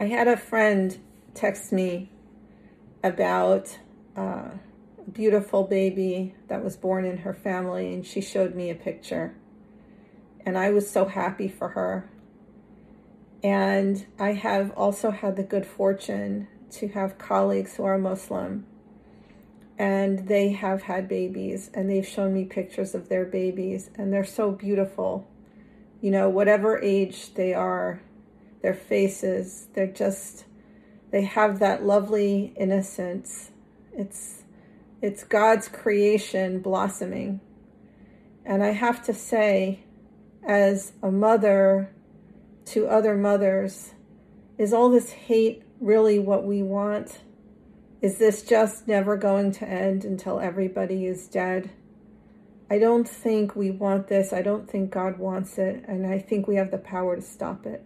I had a friend text me about uh, a beautiful baby that was born in her family, and she showed me a picture. And I was so happy for her. And I have also had the good fortune to have colleagues who are Muslim and they have had babies and they've shown me pictures of their babies and they're so beautiful. You know, whatever age they are, their faces, they're just they have that lovely innocence. It's it's God's creation blossoming. And I have to say as a mother to other mothers, is all this hate really what we want? Is this just never going to end until everybody is dead? I don't think we want this. I don't think God wants it. And I think we have the power to stop it.